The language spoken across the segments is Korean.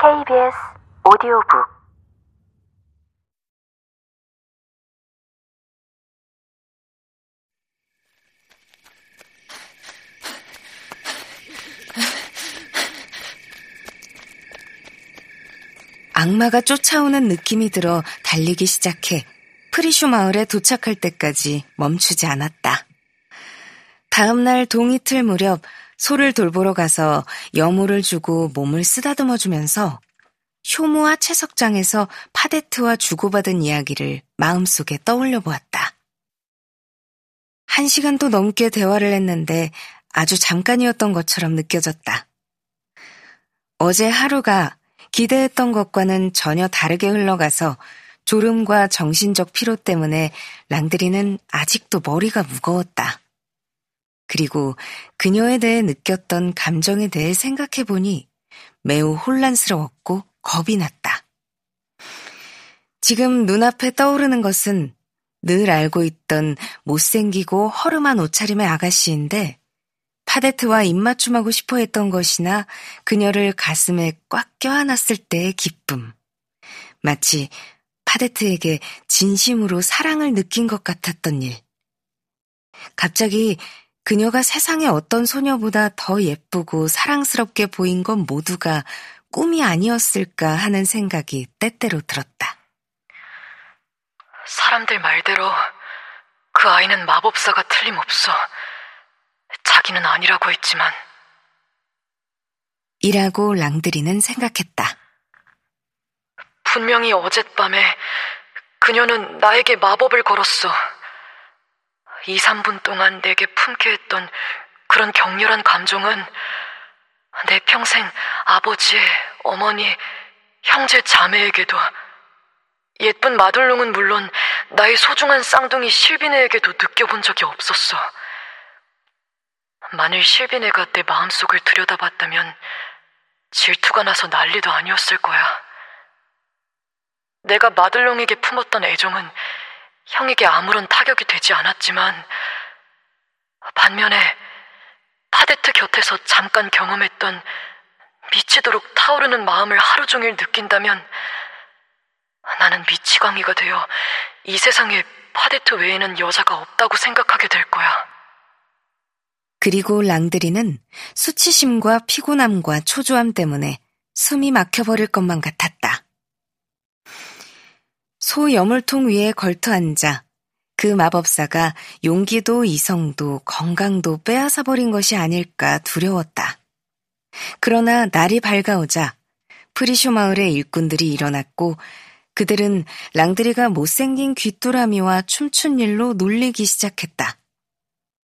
KBS 오디오북 악마가 쫓아오는 느낌이 들어 달리기 시작해 프리슈 마을에 도착할 때까지 멈추지 않았다. 다음날 동이틀 무렵 소를 돌보러 가서 여물을 주고 몸을 쓰다듬어 주면서 효무와 채석장에서 파데트와 주고받은 이야기를 마음속에 떠올려 보았다. 한 시간도 넘게 대화를 했는데 아주 잠깐이었던 것처럼 느껴졌다. 어제 하루가 기대했던 것과는 전혀 다르게 흘러가서 졸음과 정신적 피로 때문에 랑드리는 아직도 머리가 무거웠다. 그리고 그녀에 대해 느꼈던 감정에 대해 생각해 보니 매우 혼란스러웠고 겁이 났다. 지금 눈앞에 떠오르는 것은 늘 알고 있던 못생기고 허름한 옷차림의 아가씨인데 파데트와 입맞춤하고 싶어 했던 것이나 그녀를 가슴에 꽉 껴안았을 때의 기쁨. 마치 파데트에게 진심으로 사랑을 느낀 것 같았던 일. 갑자기 그녀가 세상의 어떤 소녀보다 더 예쁘고 사랑스럽게 보인 건 모두가 꿈이 아니었을까 하는 생각이 때때로 들었다. 사람들 말대로 그 아이는 마법사가 틀림없어. 자기는 아니라고 했지만. 이라고 랑드리는 생각했다. 분명히 어젯밤에 그녀는 나에게 마법을 걸었어. 2, 3분 동안 내게 품게 했던 그런 격렬한 감정은 내 평생 아버지, 어머니, 형제, 자매에게도 예쁜 마들롱은 물론 나의 소중한 쌍둥이 실비네에게도 느껴본 적이 없었어. 만일 실비네가 내 마음속을 들여다봤다면 질투가 나서 난리도 아니었을 거야. 내가 마들롱에게 품었던 애정은 형에게 아무런 타격이 되지 않았지만 반면에 파데트 곁에서 잠깐 경험했던 미치도록 타오르는 마음을 하루 종일 느낀다면 나는 미치광이가 되어 이 세상에 파데트 외에는 여자가 없다고 생각하게 될 거야. 그리고 랑드리는 수치심과 피곤함과 초조함 때문에 숨이 막혀버릴 것만 같았다. 소 여물통 위에 걸터 앉아 그 마법사가 용기도 이성도 건강도 빼앗아 버린 것이 아닐까 두려웠다. 그러나 날이 밝아오자 프리쇼 마을의 일꾼들이 일어났고 그들은 랑드리가 못생긴 귀뚜라미와 춤춘 일로 놀리기 시작했다.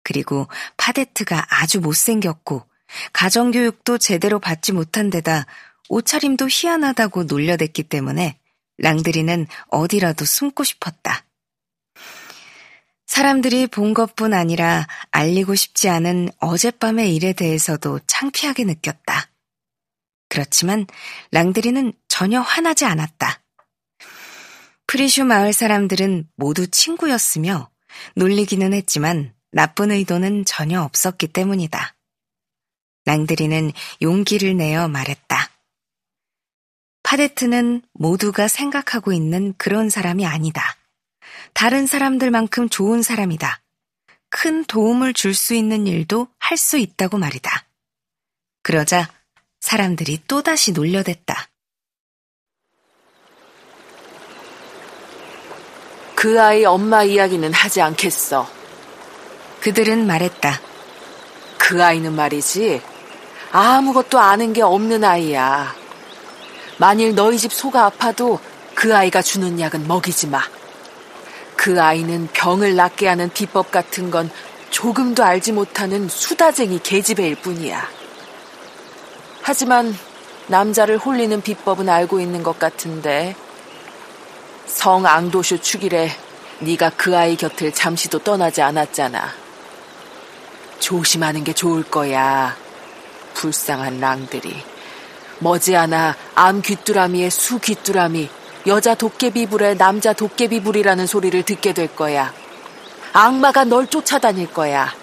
그리고 파데트가 아주 못생겼고 가정교육도 제대로 받지 못한 데다 옷차림도 희한하다고 놀려댔기 때문에 랑드리는 어디라도 숨고 싶었다. 사람들이 본 것뿐 아니라 알리고 싶지 않은 어젯밤의 일에 대해서도 창피하게 느꼈다. 그렇지만 랑드리는 전혀 화나지 않았다. 프리슈 마을 사람들은 모두 친구였으며 놀리기는 했지만 나쁜 의도는 전혀 없었기 때문이다. 랑드리는 용기를 내어 말했다. 파데트는 모두가 생각하고 있는 그런 사람이 아니다. 다른 사람들만큼 좋은 사람이다. 큰 도움을 줄 수 있는 일도 할 수 있다고 말이다. 그러자 사람들이 또다시 놀려댔다. 그 아이 엄마 이야기는 하지 않겠어. 그들은 말했다. 그 아이는 말이지. 아무것도 아는 게 없는 아이야. 만일 너희 집 소가 아파도 그 아이가 주는 약은 먹이지 마. 그 아이는 병을 낫게 하는 비법 같은 건 조금도 알지 못하는 수다쟁이 계집애일 뿐이야. 하지만 남자를 홀리는 비법은 알고 있는 것 같은데 성 앙도쇼 축일에 네가 그 아이 곁을 잠시도 떠나지 않았잖아. 조심하는 게 좋을 거야. 불쌍한 랑들이. 머지않아 암 귀뚜라미의 수 귀뚜라미, 여자 도깨비 불의 남자 도깨비 불이라는 소리를 듣게 될 거야. 악마가 널 쫓아다닐 거야.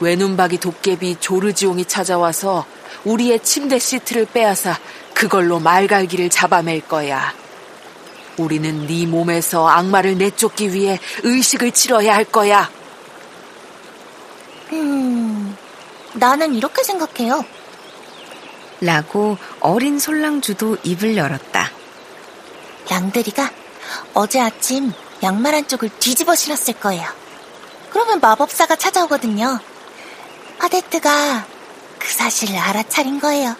외눈박이 도깨비 조르지옹이 찾아와서 우리의 침대 시트를 빼앗아 그걸로 말갈기를 잡아맬 거야. 우리는 네 몸에서 악마를 내쫓기 위해 의식을 치러야 할 거야. 음, 나는 이렇게 생각해요. 라고 어린 솔랑주도 입을 열었다. 양들이가 어제 아침 양말 한쪽을 뒤집어 신었을 거예요. 그러면 마법사가 찾아오거든요. 파데트가 그 사실을 알아차린 거예요.